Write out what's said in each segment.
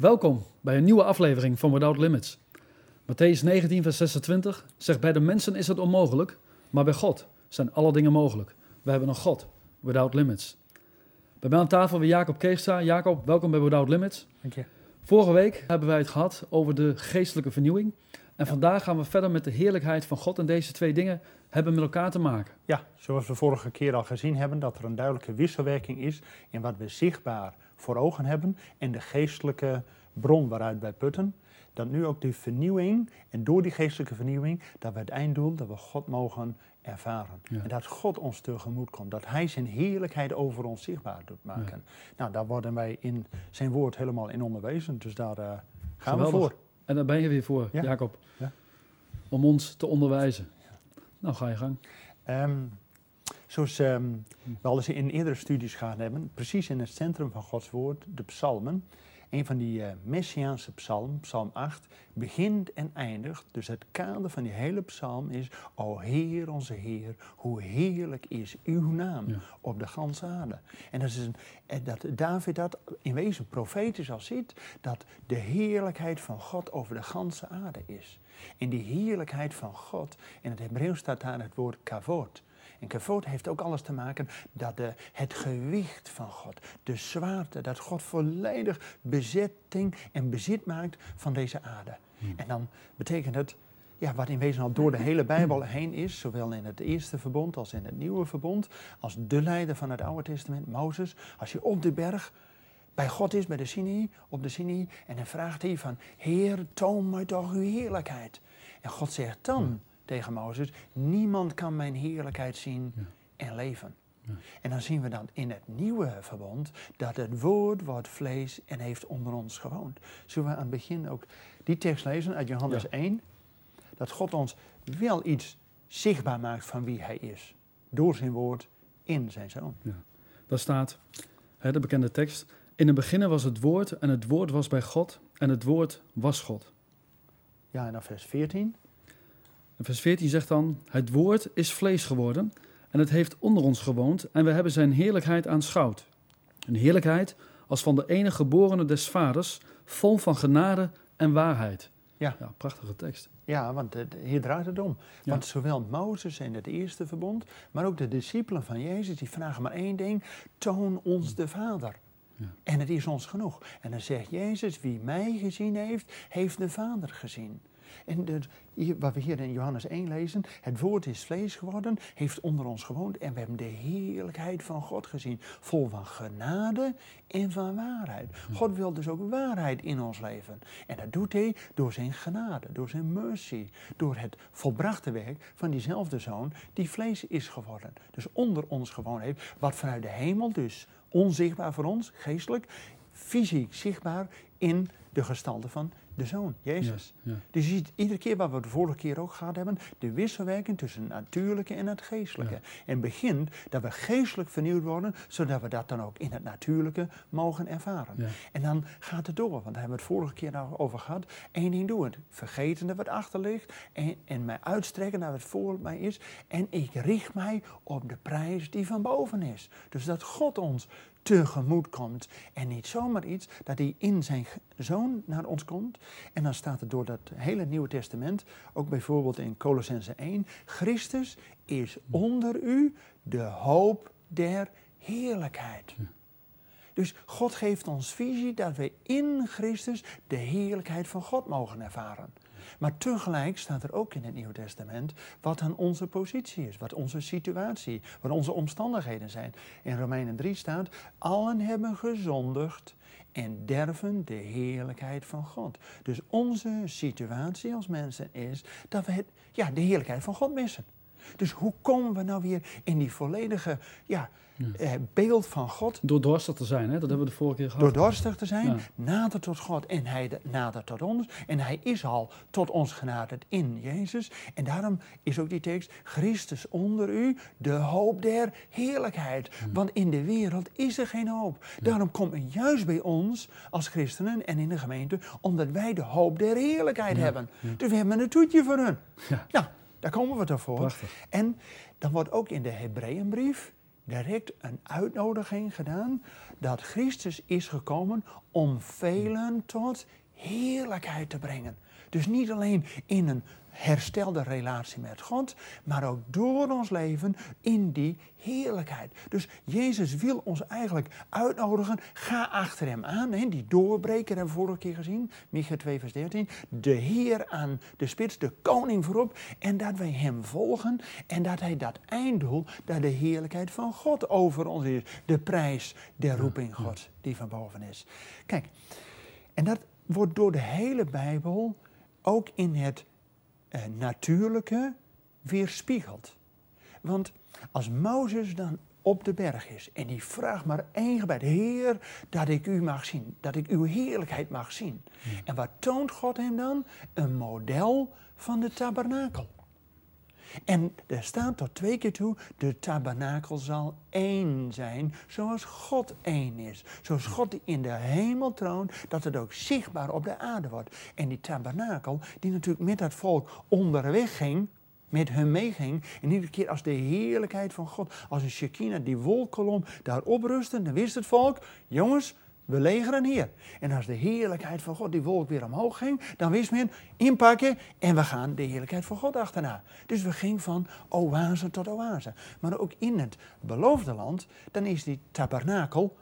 Welkom bij een nieuwe aflevering van Without Limits. Matthäus 19, vers 26 zegt: Bij de mensen is het onmogelijk, maar bij God zijn alle dingen mogelijk. We hebben een God, Without Limits. Bij mij aan tafel weer Jacob Keestra. Jacob, welkom bij Without Limits. Dank je. Vorige week hebben wij het gehad over de geestelijke vernieuwing. En vandaag gaan we verder met de heerlijkheid van God. En deze twee dingen hebben met elkaar te maken. Ja, zoals we vorige keer al gezien hebben, dat er een duidelijke wisselwerking is in wat we zichtbaar voor ogen hebben en de geestelijke bron waaruit wij putten. Dat nu ook die vernieuwing en door die geestelijke vernieuwing, dat we het einddoel, dat we God mogen ervaren. Ja. En dat God ons tegemoet komt, dat Hij zijn heerlijkheid over ons zichtbaar doet maken. Nou, daar worden wij in zijn woord helemaal in onderwezen, dus daar eh, gaan Geweldig. we voor. En daar ben je weer voor, Ja. Jacob. Ja. Om ons te onderwijzen. Nou, ga je gang. Ehm, zoals ehm, we al eens in eerdere studies gehad hebben, precies in het centrum van Gods woord, de psalmen. Een van die eh, Messiaanse psalmen, psalm 8, begint en eindigt. Dus het kader van die hele psalm is, O Heer, onze Heer, hoe heerlijk is uw naam Ja. op de ganse aarde. En dat, is een, en dat David dat in wezen profetisch al ziet, dat de heerlijkheid van God over de ganse aarde is. En die heerlijkheid van God, in het Hebreeuws staat daar het woord kavod. En kavod heeft ook alles te maken dat de, het gewicht van God, de zwaarte, dat God volledig bezetting en bezit maakt van deze aarde. En dan betekent het, ja, wat in wezen al door de hele Bijbel heen is, zowel in het eerste verbond als in het nieuwe verbond, als de leider van het Oude Testament, Mozes, als je op de berg bij God is, bij de Sinai, op de Sinai, en dan vraagt hij van, Heer, toon mij toch uw heerlijkheid. En God zegt dan tegen Mozes, niemand kan mijn heerlijkheid zien Ja. en leven. Ja. En dan zien we dan in het nieuwe verbond dat het woord wordt vlees en heeft onder ons gewoond. Zullen we aan het begin ook die tekst lezen uit Johannes Ja. 1? Dat God ons wel iets zichtbaar maakt van wie hij is. Door zijn woord in zijn zoon. Daar staat, hè, de bekende tekst. In het begin was het woord en het woord was bij God en het woord was God. Ja, en dan vers 14. En vers 14 zegt dan, het woord is vlees geworden en het heeft onder ons gewoond en we hebben zijn heerlijkheid aanschouwd. Een heerlijkheid als van de enige geborene des vaders, vol van genade en waarheid. Ja. ja prachtige tekst. Ja, want hier draait het om. Ja. Want zowel Mozes in het eerste verbond, maar ook de discipelen van Jezus, die vragen maar één ding: toon ons de Vader. Ja. En het is ons genoeg. En dan zegt Jezus: wie mij gezien heeft, heeft de Vader gezien. En de, hier, wat we hier in Johannes 1 lezen, het woord is vlees geworden, heeft onder ons gewoond en we hebben de heerlijkheid van God gezien. Vol van genade en van waarheid. God wil dus ook waarheid in ons leven. En dat doet hij door zijn genade, door zijn mercy, door het volbrachte werk van diezelfde zoon die vlees is geworden. Dus onder ons gewoon heeft, wat vanuit de hemel dus onzichtbaar voor ons, geestelijk, fysiek zichtbaar in de gestalte van de zoon, Jezus. Ja, ja. Dus je ziet iedere keer wat we de vorige keer ook gehad hebben, de wisselwerking tussen het natuurlijke en het geestelijke. Ja. En begint dat we geestelijk vernieuwd worden, zodat we dat dan ook in het natuurlijke mogen ervaren. En dan gaat het door, want daar hebben we het vorige keer nog over gehad. Eén ding doen, vergeten dat wat achter ligt en, en mij uitstrekken naar wat voor mij is. En ik richt mij op de prijs die van boven is. Dus dat God ons tegemoet komt en niet zomaar iets, dat hij in zijn zoon naar ons komt. En dan staat het door dat hele Nieuwe Testament, ook bijvoorbeeld in Colossense 1, Christus is onder u de hoop der heerlijkheid. Dus God geeft ons visie dat we in Christus de heerlijkheid van God mogen ervaren. Maar tegelijk staat er ook in het Nieuwe Testament wat dan onze positie is, wat onze situatie, wat onze omstandigheden zijn. In Romeinen 3 staat, allen hebben gezondigd en derven de heerlijkheid van God. Dus onze situatie als mensen is dat we het, ja, de heerlijkheid van God missen. Dus hoe komen we nou weer in die volledige ja, eh, beeld van God Door dorstig te zijn, hè? dat hebben we de vorige keer gehad. door dorstig te zijn, Ja. nader tot God en Hij de- nader tot ons. En Hij is al tot ons genaderd in Jezus. En daarom is ook die tekst, Christus onder u, de hoop der heerlijkheid. Want in de wereld is er geen hoop. Daarom komt het juist bij ons als christenen en in de gemeente, omdat wij de hoop der heerlijkheid hebben. Dus we hebben een toetje voor hun. Ja. Daar komen we toch voor. Prachtig. En dan wordt ook in de Hebreeënbrief direct een uitnodiging gedaan dat Christus is gekomen om velen tot heerlijkheid te brengen. Dus niet alleen in een herstelde relatie met God, maar ook door ons leven in die heerlijkheid. Dus Jezus wil ons eigenlijk uitnodigen, ga achter hem aan. Hè? Die doorbreker hebben we vorige keer gezien, Micha 2 vers 13. De Heer aan de spits, de koning voorop. En dat wij hem volgen en dat hij dat einddoel, dat de heerlijkheid van God over ons is. De prijs der roeping God die van boven is. Kijk, en dat wordt door de hele Bijbel ook in het eh, natuurlijke weerspiegeld. Want als Mozes dan op de berg is en die vraagt maar één gebed: Heer, dat ik u mag zien, dat ik uw heerlijkheid mag zien. En wat toont God hem dan? Een model van de tabernakel. En er staat tot twee keer toe, de tabernakel zal één zijn, zoals God één is. Zoals God die in de hemel troont, dat het ook zichtbaar op de aarde wordt. En die tabernakel, die natuurlijk met dat volk onderweg ging, met hun meeging. En iedere keer als de heerlijkheid van God, als een Shekinah, die wolkolom daarop rustte, dan wist het volk, jongens, we legeren hier. En als de heerlijkheid van God die wolk weer omhoog ging, dan wist men inpakken en we gaan de heerlijkheid van God achterna. Dus we gingen van oase tot oase. Maar ook in het beloofde land, dan is die tabernakel,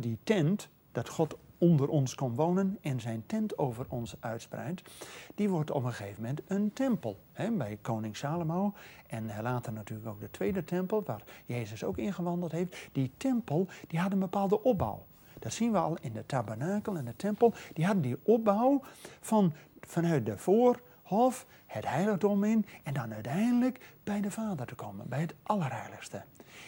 die tent, dat God onder ons kon wonen en zijn tent over ons uitspreidt, die wordt op een gegeven moment een tempel. bij koning Salomo en later natuurlijk ook de tweede tempel, waar Jezus ook ingewandeld heeft. Die tempel die had een bepaalde opbouw. Dat zien we al in de tabernakel en de tempel. Die hadden die opbouw van, vanuit de voorhof, het heiligdom in en dan uiteindelijk bij de Vader te komen, bij het Allerheiligste.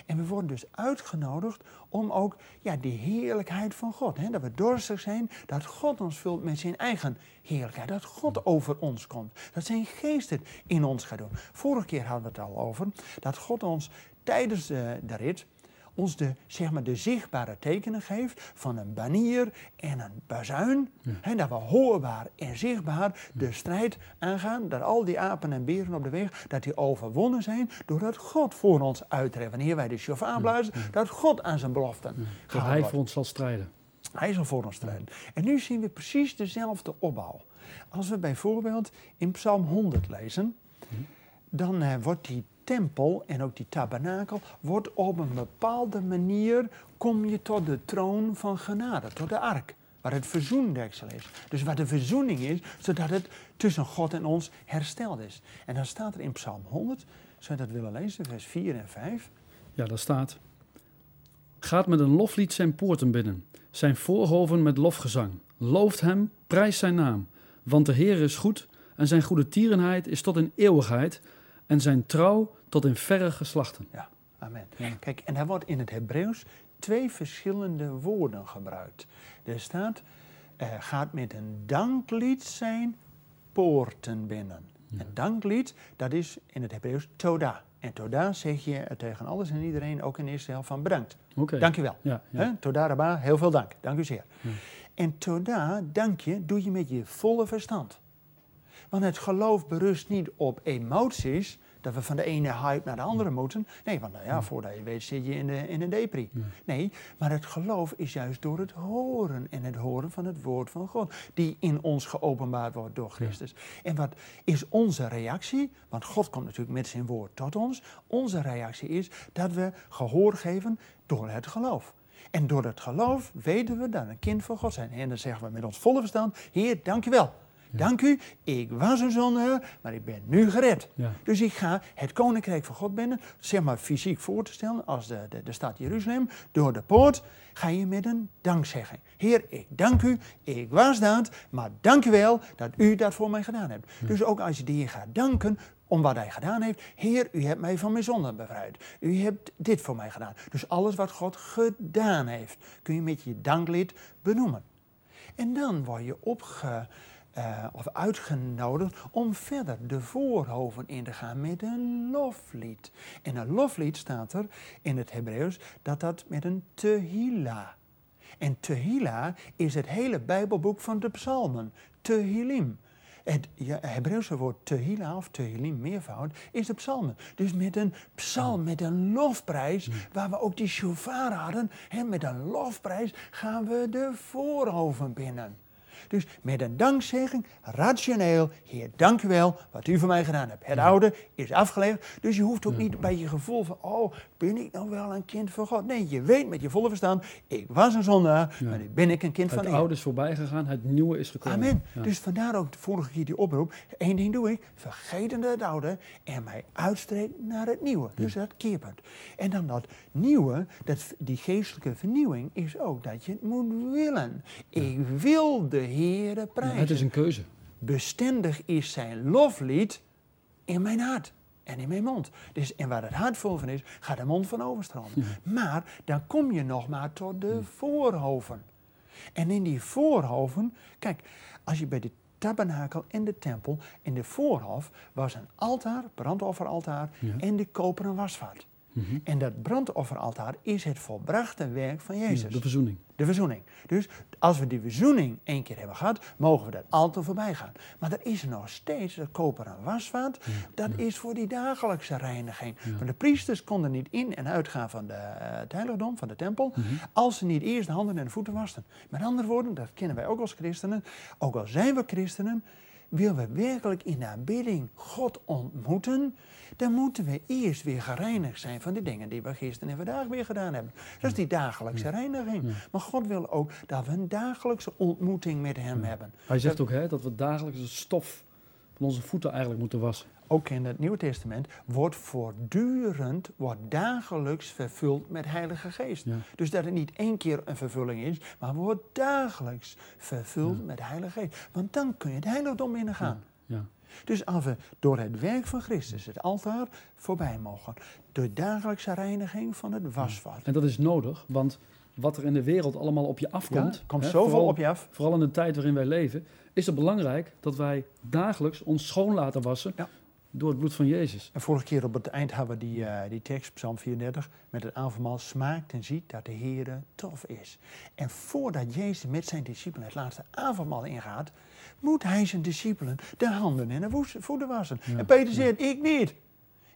En we worden dus uitgenodigd om ook ja, die heerlijkheid van God, hè, dat we dorstig zijn, dat God ons vult met zijn eigen heerlijkheid, dat God over ons komt, dat zijn geest het in ons gaat doen. Vorige keer hadden we het al over dat God ons tijdens de, de rit ons de, zeg maar, de zichtbare tekenen geeft van een banier en een bazuin. Ja. dat we hoorbaar en zichtbaar de strijd aangaan. Dat al die apen en beren op de weg, dat die overwonnen zijn doordat God voor ons uittrekt. Wanneer wij de chauffeur blazen, dat God aan zijn beloften ja. Dat hij voor ons zal strijden. Hij zal voor ons strijden. En nu zien we precies dezelfde opbouw. Als we bijvoorbeeld in Psalm 100 lezen, dan uh, wordt die tempel en ook die tabernakel wordt op een bepaalde manier, kom je tot de troon van genade, tot de ark. Waar het verzoendeksel is. Dus waar de verzoening is, zodat het tussen God en ons hersteld is. En dan staat er in Psalm 100, zou je dat willen lezen, vers 4 en 5? Ja, daar staat. Gaat met een loflied zijn poorten binnen, zijn voorhoven met lofgezang. Looft hem, prijs zijn naam. Want de Heer is goed en zijn goede tierenheid is tot in eeuwigheid en zijn trouw tot in verre geslachten. Ja, amen. Kijk, en daar wordt in het Hebreeuws twee verschillende woorden gebruikt. Er staat, uh, gaat met een danklied zijn poorten binnen. Een danklied, dat is in het Hebreeuws toda. En toda zeg je tegen alles en iedereen, ook in eerste helft, van bedankt. Okay. Dank je wel. Ja, ja. Toda rabba, heel veel dank. Dank u zeer. En toda, dank je, doe je met je volle verstand. Want het geloof berust niet op emoties, dat we van de ene hype naar de andere moeten. Nee, want nou ja, voordat je weet zit je in, de, in een depri. Nee, maar het geloof is juist door het horen en het horen van het woord van God, die in ons geopenbaard wordt door Christus. En wat is onze reactie? Want God komt natuurlijk met zijn woord tot ons. Onze reactie is dat we gehoor geven door het geloof. En door het geloof weten we dat een kind van God zijn. En dan zeggen we met ons volle verstand, Heer, dank je wel. Dank u, ik was een zondaar, maar ik ben nu gered. Dus ik ga het koninkrijk van God binnen, zeg maar fysiek voor te stellen, als de, de, de stad Jeruzalem, door de poort, ga je met een dankzegging. Heer, ik dank u, ik was dat, maar dank u wel dat u dat voor mij gedaan hebt. Dus ook als je Heer gaat danken, om wat hij gedaan heeft. Heer, u hebt mij van mijn zonden bevrijd. U hebt dit voor mij gedaan. Dus alles wat God gedaan heeft, kun je met je danklied benoemen. En dan word je opge, uh, of uitgenodigd om verder de voorhoven in te gaan met een loflied. En een loflied staat er in het Hebreeuws dat dat met een tehila. En tehila is het hele Bijbelboek van de psalmen, tehilim. Het Hebreeuwse woord tehila of tehilim, meervoud, is de psalmen. Dus met een psalm, met een lofprijs, waar we ook die shofar hadden, hè, met een lofprijs gaan we de voorhoven binnen. Dus met een dankzegging, rationeel, Heer, dank u wel wat u voor mij gedaan hebt. Het oude is afgelegd, dus je hoeft ook niet bij je gevoel van, oh, ben ik nou wel een kind van God? Nee, je weet met je volle verstand, ik was een zondaar, maar nu ben ik een kind van Het de Heer. oude is voorbij gegaan, het nieuwe is gekomen. Amen. Ja. Dus vandaar ook de vorige keer die oproep. Eén ding doe ik, vergetende het oude en mij uitstreek naar het nieuwe. Dus dat keerpunt. En dan dat nieuwe, dat, die geestelijke vernieuwing, is ook dat je het moet willen. Ik wil de Heere Ja, prijzen. het is een keuze. Bestendig is zijn loflied in mijn hart. En in mijn mond. Dus, en waar het hart vol van is, gaat de mond van overstromen. Maar dan kom je nog maar tot de voorhoven. En in die voorhoven, kijk, als je bij de tabernakel en de tempel, in de voorhof was een altaar, brandofferaltaar Ja. en de koperen wasvat. Mhm. En dat brandofferaltaar is het volbrachte werk van Jezus. Ja, de verzoening. De verzoening. Dus als we die verzoening één keer hebben gehad, mogen we dat altijd voorbij gaan. Maar er is nog steeds dat koperen wasvat. Dat is voor die dagelijkse reiniging. Want de priesters konden niet in en uitgaan van de, eh, het heiligdom, van de tempel, als ze niet eerst de handen en de voeten wasten. Met andere woorden, dat kennen wij ook als christenen. Ook al zijn we christenen, willen we werkelijk in de aanbidding God ontmoeten, dan moeten we eerst weer gereinigd zijn van de dingen die we gisteren en vandaag weer gedaan hebben. Dat is die dagelijkse reiniging. Maar God wil ook dat we een dagelijkse ontmoeting met Hem hebben. Hij zegt ook hè, dat we dagelijks de stof van onze voeten eigenlijk moeten wassen. Ook in het Nieuwe Testament wordt voortdurend, wordt dagelijks vervuld met Heilige Geest. Ja. Dus dat het niet één keer een vervulling is, maar wordt dagelijks vervuld met Heilige Geest. Want dan kun je het heiligdom ingaan. Ja. Dus als we door het werk van Christus het altaar voorbij mogen, de dagelijkse reiniging van het wasvat. En dat is nodig, want wat er in de wereld allemaal op je afkomt, Ja, komt hè, zoveel vooral, op je af. vooral in de tijd waarin wij leven, is het belangrijk dat wij dagelijks ons schoon laten wassen Ja. Door het bloed van Jezus. En vorige keer op het eind hadden we die, eh, die tekst, Psalm 34, met het avondmaal smaakt en ziet dat de Heere tof is. En voordat Jezus met zijn discipelen het laatste avondmaal ingaat, moet hij zijn discipelen de handen en de voeten wassen. Ja, En Peter zegt, ik niet.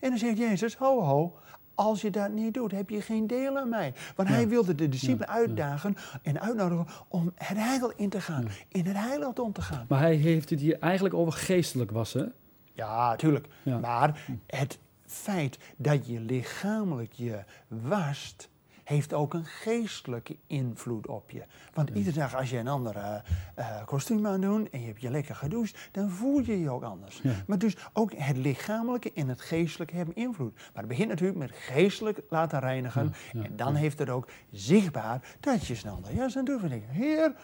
En dan zegt Jezus, ho ho, als je dat niet doet, heb je geen deel aan mij. Want Ja. hij wilde de discipelen uitdagen en uitnodigen om het heilig in te gaan, in het heiligdom te gaan. Maar hij heeft het hier eigenlijk over geestelijk wassen. Ja, tuurlijk. Ja. Maar het feit dat je lichamelijk je wast, heeft ook een geestelijke invloed op je. Want iedere dag als je een ander eh, eh, kostuum aan doet en je hebt je lekker gedoucht, dan voel je je ook anders. Ja. Maar dus ook het lichamelijke en het geestelijke hebben invloed. Maar het begint natuurlijk met geestelijk laten reinigen. Ja, en dan heeft het ook zichtbaar dat je snel de jas aan doet. Heer,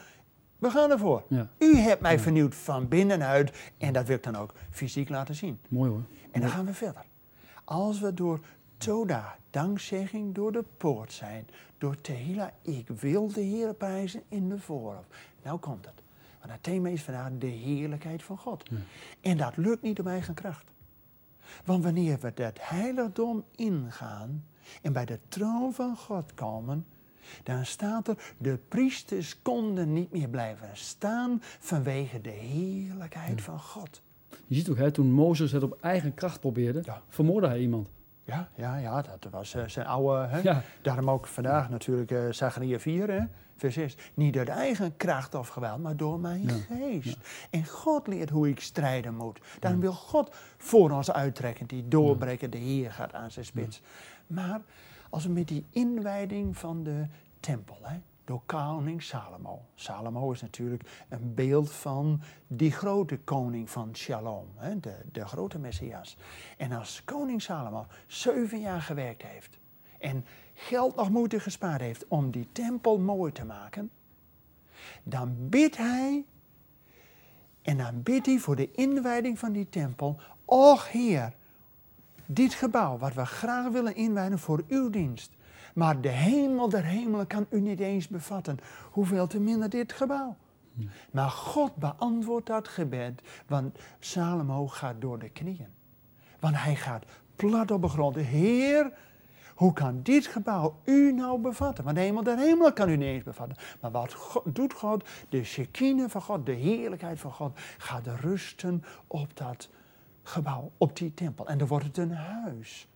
we gaan ervoor. Ja. U hebt mij vernieuwd van binnenuit en dat wil ik dan ook fysiek laten zien. Mooi hoor. En dan gaan we verder. Als we door Toda, dankzegging door de poort zijn, door Tehila, ik wil de Heer prijzen in de voorhof. Nou komt het. Want het thema is vandaag de heerlijkheid van God. En dat lukt niet op eigen kracht. Want wanneer we dat heiligdom ingaan en bij de troon van God komen, dan staat er, de priesters konden niet meer blijven staan vanwege de heerlijkheid van God. Je ziet ook, hè, toen Mozes het op eigen kracht probeerde, Ja. vermoordde hij iemand. Ja, ja, ja, dat was eh, zijn oude. Hè? Ja. Daarom ook vandaag natuurlijk eh Zachariah 4, hè? vers 6. Niet door eigen kracht of geweld, maar door mijn Ja, geest. En God leert hoe ik strijden moet. Daarom wil God voor ons uittrekken, die doorbreken, de Heer gaat aan zijn spits. Maar als met die inwijding van de tempel, hè, door koning Salomo. Salomo is natuurlijk een beeld van die grote koning van Shalom, hè, de, de grote Messias. En als koning Salomo zeven jaar gewerkt heeft en geld nog moeite gespaard heeft om die tempel mooi te maken, dan bidt hij en dan bidt hij voor de inwijding van die tempel, och Heer, dit gebouw wat we graag willen inwijden voor uw dienst. Maar de hemel der hemelen kan u niet eens bevatten. Hoeveel te minder dit gebouw. Maar God beantwoordt dat gebed, want Salomo gaat door de knieën. Want hij gaat plat op de grond. Heer, Hoe kan dit gebouw u nou bevatten? Want de hemel der hemel kan u niet eens bevatten. Maar wat doet God? De Shekinah van God, de heerlijkheid van God, gaat rusten op dat gebouw, op die tempel. En dan wordt het een huis.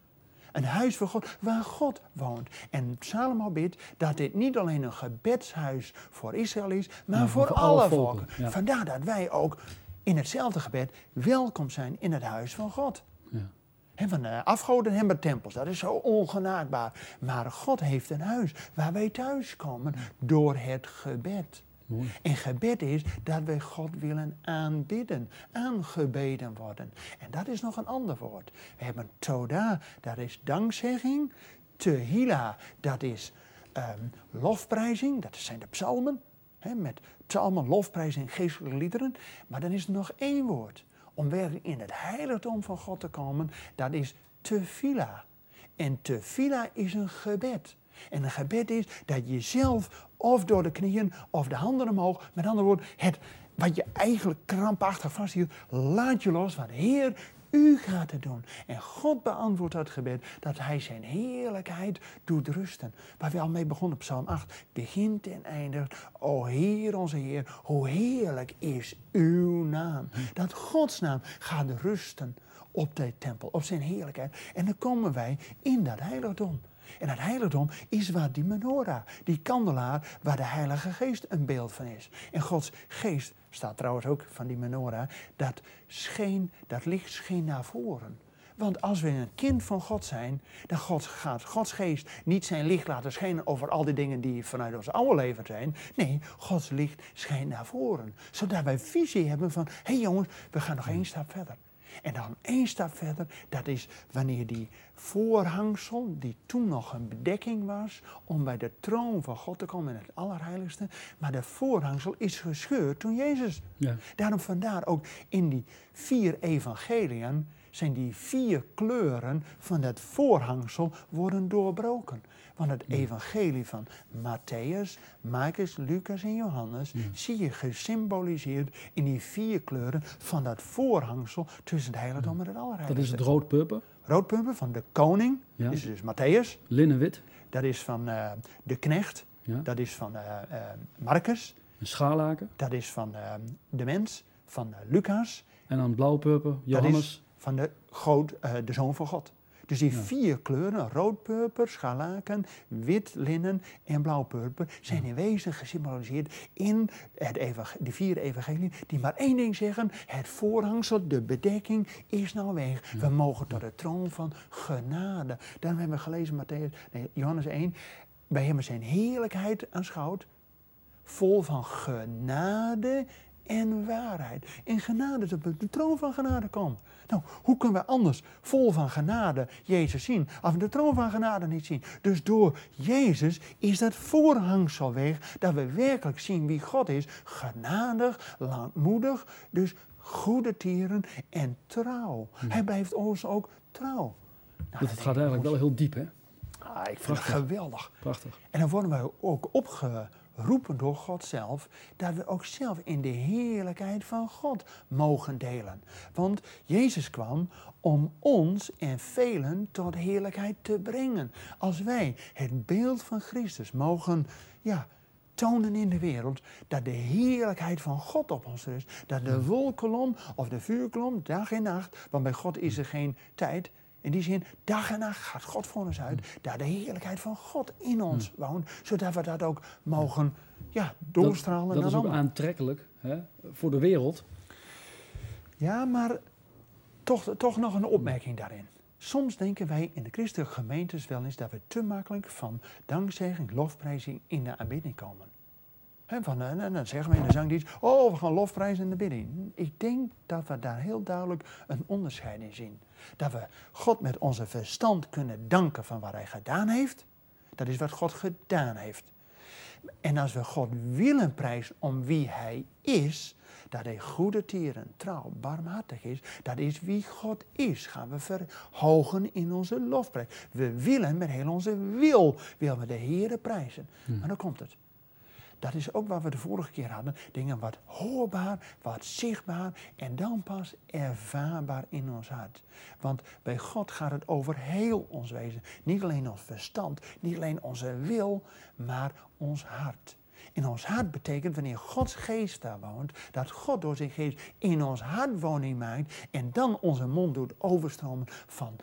Een huis voor God, waar God woont. En Salomo bidt dat dit niet alleen een gebedshuis voor Israël is, maar voor, alle volken. Vandaar dat wij ook in hetzelfde gebed welkom zijn in het huis van God. Ja. Van de afgoden hebben tempels, dat is zo ongenaakbaar. Maar God heeft een huis waar wij thuiskomen door het gebed. Mooi. En gebed is dat wij God willen aanbidden, aangebeden worden. En dat is nog een ander woord. We hebben Toda, dat is dankzegging. Tehila, dat is um, lofprijzing, dat zijn de psalmen. He, met psalmen, lofprijzing, geestelijke liederen. Maar dan is er nog één woord. Om werkelijk in het heiligdom van God te komen, dat is tefila. En tefila is een gebed. En een gebed is dat je zelf of door de knieën of de handen omhoog, met andere woorden, het wat je eigenlijk krampachtig vasthield, laat je los, want Heer, u gaat het doen. En God beantwoordt dat gebed dat Hij zijn heerlijkheid doet rusten. Waar we al mee begonnen, Psalm 8, begint en eindigt. O Heer, onze Heer, hoe heerlijk is uw naam. Dat Gods naam gaat rusten op de tempel, op zijn heerlijkheid. En dan komen wij in dat heiligdom. En het heiligdom is waar die menorah, die kandelaar, waar de Heilige Geest een beeld van is. En Gods geest, staat trouwens ook van die menorah, dat, scheen, dat licht scheen naar voren. Want als we een kind van God zijn, dan God, gaat Gods geest niet zijn licht laten schijnen over al die dingen die vanuit ons oude leven zijn. Nee, Gods licht schijnt naar voren. Zodat wij visie hebben van, hé hey jongens, we gaan nog één stap verder. En dan één stap verder, dat is wanneer die voorhangsel, die toen nog een bedekking was, om bij de troon van God te komen in het Allerheiligste, maar de voorhangsel is gescheurd toen Jezus. Ja. Daarom vandaar ook in die vier evangeliën zijn die vier kleuren van dat voorhangsel worden doorbroken. Want het evangelie van Matthäus, Marcus, Lucas en Johannes zie je gesymboliseerd in die vier kleuren van dat voorhangsel tussen het heiligdom en het allerheiligste. Dat is het rood-purper? Rood-purper van de koning, ja. is dus Matthäus. Linnenwit? Dat is van uh, de knecht, ja. dat is van uh, uh, Marcus. Een scharlaken? Dat is van de mens, van Lucas. En dan blauw-purper, Johannes? Van de, God, de zoon van God. Dus die vier kleuren, rood-purper, scharlaken, wit linnen en blauw-purper, zijn in wezen gesymboliseerd in het de vier evangelieën, die maar één ding zeggen: het voorhangsel, de bedekking is nou weg. We mogen tot de troon van genade. Daarom hebben we gelezen Matthäus, nee, Johannes 1, bij hem zijn heerlijkheid aanschouwd, vol van genade en waarheid. In genade, op de troon van genade komen. Nou, hoe kunnen we anders vol van genade Jezus zien, als we de troon van genade niet zien? Dus door Jezus is dat voorhangsel weg, dat we werkelijk zien wie God is. Genadig, langmoedig, dus goede tieren en trouw. Hij blijft ons ook trouw. Nou, dat gaat eigenlijk wel heel diep, hè? Ah, ik vind het geweldig. Prachtig. En dan worden wij ook opge roepen door God zelf, dat we ook zelf in de heerlijkheid van God mogen delen. Want Jezus kwam om ons en velen tot heerlijkheid te brengen. Als wij het beeld van Christus mogen ja, tonen in de wereld, dat de heerlijkheid van God op ons rust, dat de wolkolom of de vuurkolom dag en nacht, want bij God is er geen tijd, in die zin, dag en nacht gaat God voor ons uit. Daar de heerlijkheid van God in ons woont. Zodat we dat ook mogen ja, doorstralen. Dat, dat is ook aantrekkelijk hè, voor de wereld. Ja, maar toch, toch nog een opmerking daarin. Soms denken wij in de christelijke gemeentes wel eens dat we te makkelijk van dankzegging, lofprijzing in de aanbidding komen. He, van, en eh, dan zeggen we in de zangdienst, oh, we gaan lofprijzen in de bidding. Ik denk dat we daar heel duidelijk een onderscheid in zien. Dat we God met onze verstand kunnen danken van wat Hij gedaan heeft. Dat is wat God gedaan heeft. En als we God willen prijzen om wie Hij is, dat Hij goede tieren, trouw, barmhartig is, dat is wie God is, gaan we verhogen in onze lofprijs. We willen met heel onze wil, willen we de Heere prijzen. Hmm. Maar dan komt het. Dat is ook wat we de vorige keer hadden. Dingen wat hoorbaar, wat zichtbaar en dan pas ervaarbaar in ons hart. Want bij God gaat het over heel ons wezen. Niet alleen ons verstand, niet alleen onze wil, maar ons hart. In ons hart betekent wanneer Gods geest daar woont, dat God door zijn geest in ons hart woning maakt en dan onze mond doet overstromen van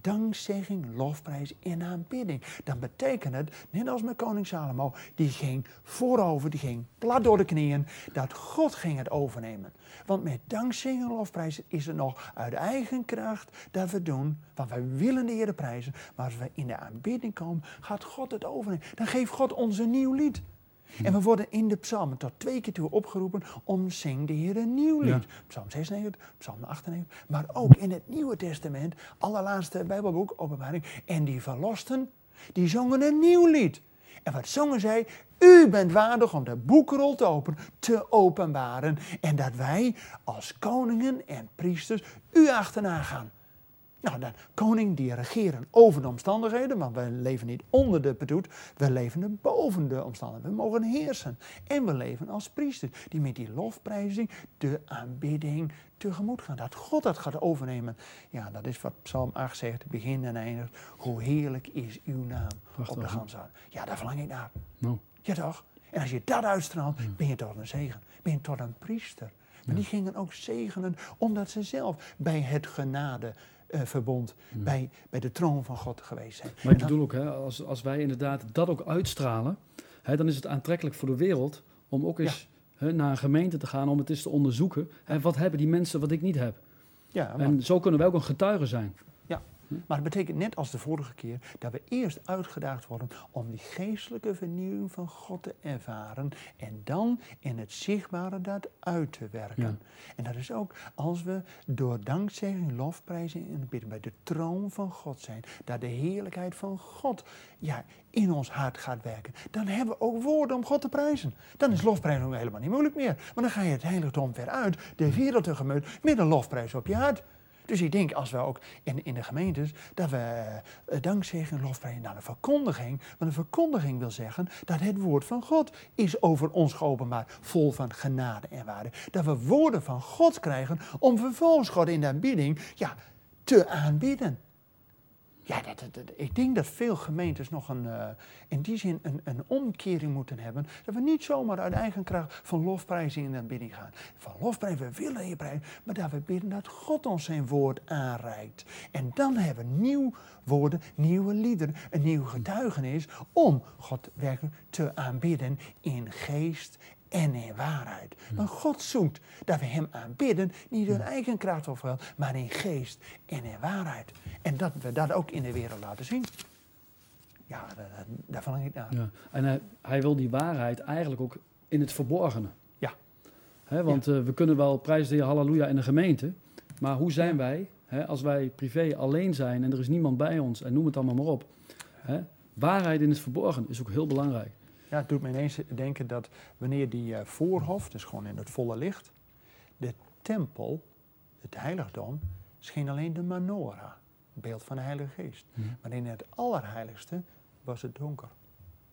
dankzegging, lofprijs en aanbidding. Dan betekent het, net als met koning Salomo, die ging voorover, die ging plat door de knieën, dat God ging het overnemen. Want met dankzegging en lofprijs is het nog uit eigen kracht dat we doen, want wij willen de Heer prijzen, maar als we in de aanbidding komen, gaat God het overnemen. Dan geeft God ons een nieuw lied. En we worden in de psalmen tot twee keer toe opgeroepen om zing de Heer een nieuw lied. Psalm 96, Psalm 98, maar ook in het Nieuwe Testament, allerlaatste Bijbelboek, openbaring. En die verlosten, die zongen een nieuw lied. En wat zongen zij? U bent waardig om de boekrol te openen, te openbaren. En dat wij als koningen en priesters u achterna gaan. Nou, dan koning die regeren over de omstandigheden, want wij leven niet onder de bedoet, we leven boven de omstandigheden. We mogen heersen. En we leven als priesters die met die lofprijzing de aanbidding tegemoet gaan. Dat God dat gaat overnemen. Ja, dat is wat Psalm 8 zegt, begin en eindigt. Hoe heerlijk is uw naam op de gansaard. Ja, daar verlang ik naar. No. Ja toch? En als je dat uitstraalt, ben je tot een zegen. Ben je tot een priester. Maar die gingen ook zegenen omdat ze zelf bij het genade uh, verbond bij, bij de troon van God geweest zijn. Maar ik bedoel ook, hè, als, als wij inderdaad dat ook uitstralen, hè, dan is het aantrekkelijk voor de wereld om ook eens hè, naar een gemeente te gaan om het eens te onderzoeken. En wat hebben die mensen wat ik niet heb? Ja, maar... En zo kunnen wij ook een getuige zijn. Maar het betekent net als de vorige keer dat we eerst uitgedaagd worden om die geestelijke vernieuwing van God te ervaren en dan in het zichtbare dat uit te werken. En dat is ook als we door dankzegging, lofprijzing en bidden bij de troon van God zijn, dat de heerlijkheid van God ja, in ons hart gaat werken. Dan hebben we ook woorden om God te prijzen. Dan is lofprijzen helemaal niet moeilijk meer. Maar dan ga je het heiligdom weer uit, de wereld tegemoet, met een lofprijs op je hart. Dus ik denk als we ook in, in de gemeentes, dat we uh, en lofprijzen naar de verkondiging. Want de verkondiging wil zeggen dat het woord van God is over ons geopenbaard, vol van genade en waarde. Dat we woorden van God krijgen om vervolgens God in de aanbidding ja, te aanbidden. Ja, dat, ik denk dat veel gemeentes nog een, uh, in die zin een, een, omkering moeten hebben. Dat we niet zomaar uit eigen kracht van lofprijzing in de bidding gaan. Van lofprijzen, we willen je prijzen, maar dat we bidden dat God ons zijn woord aanreikt. En dan hebben we nieuw woorden, nieuwe liederen, een nieuw getuigenis om God werkelijk te aanbidden in geest en in waarheid. Maar God zoekt dat we Hem aanbidden, niet door eigen kracht of wel, maar in geest en in waarheid. En dat we dat ook in de wereld laten zien. Ja, daar verlang ik naar. Ja. En hij, hij, wil die waarheid eigenlijk ook in het verborgene. Ja. want eh, we kunnen wel prijzen de halleluja in de gemeente, maar hoe zijn wij als wij privé alleen zijn en er is niemand bij ons en noem het allemaal maar op. waarheid in het verborgen is ook heel belangrijk. Ja, het doet me ineens denken dat wanneer die uh, voorhof, dus gewoon in het volle licht, de tempel, het heiligdom, scheen alleen de menorah, beeld van de Heilige Geest. Maar in het Allerheiligste was het donker.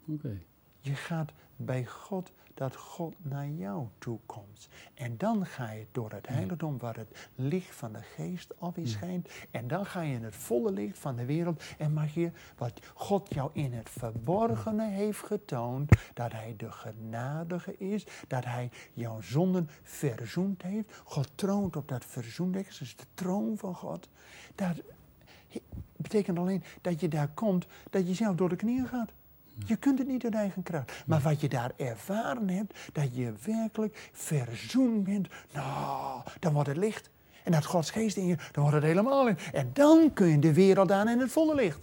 Oké. Je gaat bij God dat God naar jou toe komt. En dan ga je door het heiligdom waar het licht van de geest op je schijnt. En dan ga je in het volle licht van de wereld en mag je wat God jou in het verborgene heeft getoond. Dat hij de genadige is. Dat hij jouw zonden verzoend heeft. God troont op dat verzoendek. Dat is de troon van God. Dat betekent alleen dat je daar komt, dat je zelf door de knieën gaat. Je kunt het niet uit eigen kracht. Maar wat je daar ervaren hebt, dat je werkelijk verzoend bent, nou, dan wordt het licht. En dat Gods geest in je, dan wordt het helemaal in. En dan kun je de wereld aan in het volle licht.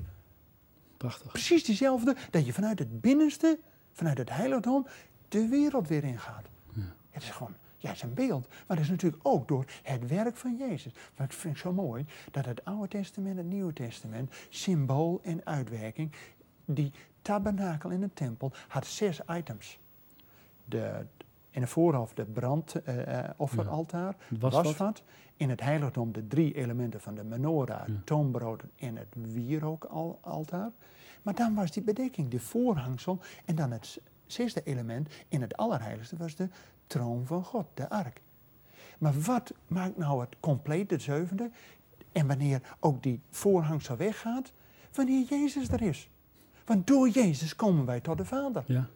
Prachtig. Precies diezelfde, dat je vanuit het binnenste, vanuit het heiligdom, de wereld weer ingaat. Ja. Het is gewoon, ja, het is een beeld. Maar dat is natuurlijk ook door het werk van Jezus. Maar ik vind het zo mooi dat het Oude Testament en het Nieuwe Testament, symbool en uitwerking, die tabernakel in de tempel had zes items. De, in de voorhoofd de brandofferaltaar, uh, uh, wasvat. In het heiligdom de drie elementen van de menorah, ja. toonbrood en het wierookaltaar. Maar dan was die bedekking, de voorhangsel en dan het zesde element in het Allerheiligste was de troon van God, de ark. Maar wat maakt nou het compleet, de zevende? En wanneer ook die voorhangsel weggaat? Wanneer Jezus er is. Want door Jezus komen wij tot de Vader. Ja.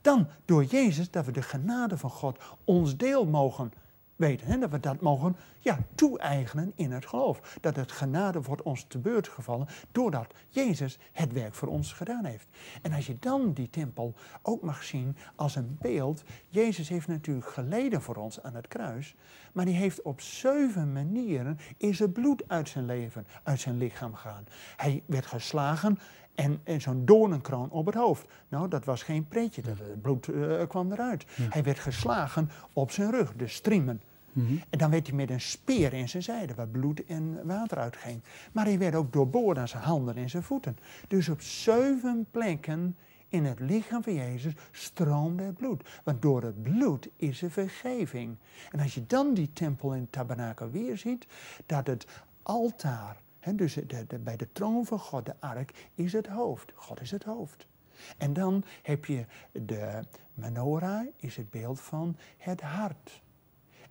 Dan door Jezus dat we de genade van God ons deel mogen weten. Hè? Dat we dat mogen ja, toe-eigenen in het geloof. Dat het genade wordt ons te beurt gevallen doordat Jezus het werk voor ons gedaan heeft. En als je dan die tempel ook mag zien als een beeld. Jezus heeft natuurlijk geleden voor ons aan het kruis. Maar die heeft op zeven manieren is het bloed uit zijn leven, uit zijn lichaam gegaan. Hij werd geslagen en, en zo'n doornenkroon op het hoofd. Nou, dat was geen pretje, dat, het bloed eh, kwam eruit. Hij werd geslagen op zijn rug, de striemen. Mhm. En dan werd hij met een speer in zijn zijde, waar bloed en water uitging. Maar hij werd ook doorboord aan zijn handen en zijn voeten. Dus op zeven plekken in het lichaam van Jezus stroomde het bloed. Want door het bloed is er vergeving. En als je dan die tempel in het tabernakel weer ziet, dat het altaar Dus bij de troon van God, de ark, is het hoofd. God is het hoofd. En dan heb je de menorah, is het beeld van het hart.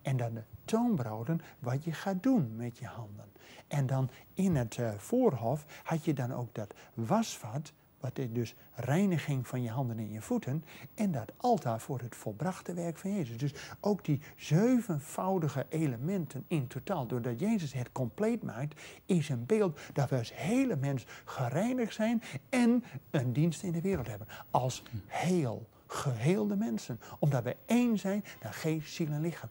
En dan de toonbroden, wat je gaat doen met je handen. En dan in het uh, voorhof had je dan ook dat wasvat, wat is dus reiniging van je handen en je voeten. En dat altaar voor het volbrachte werk van Jezus. Dus ook die zevenvoudige elementen in totaal, doordat Jezus het compleet maakt, is een beeld dat we als hele mens gereinigd zijn en een dienst in de wereld hebben. Als heel geheelde mensen. Omdat we één zijn naar geest, ziel en lichaam.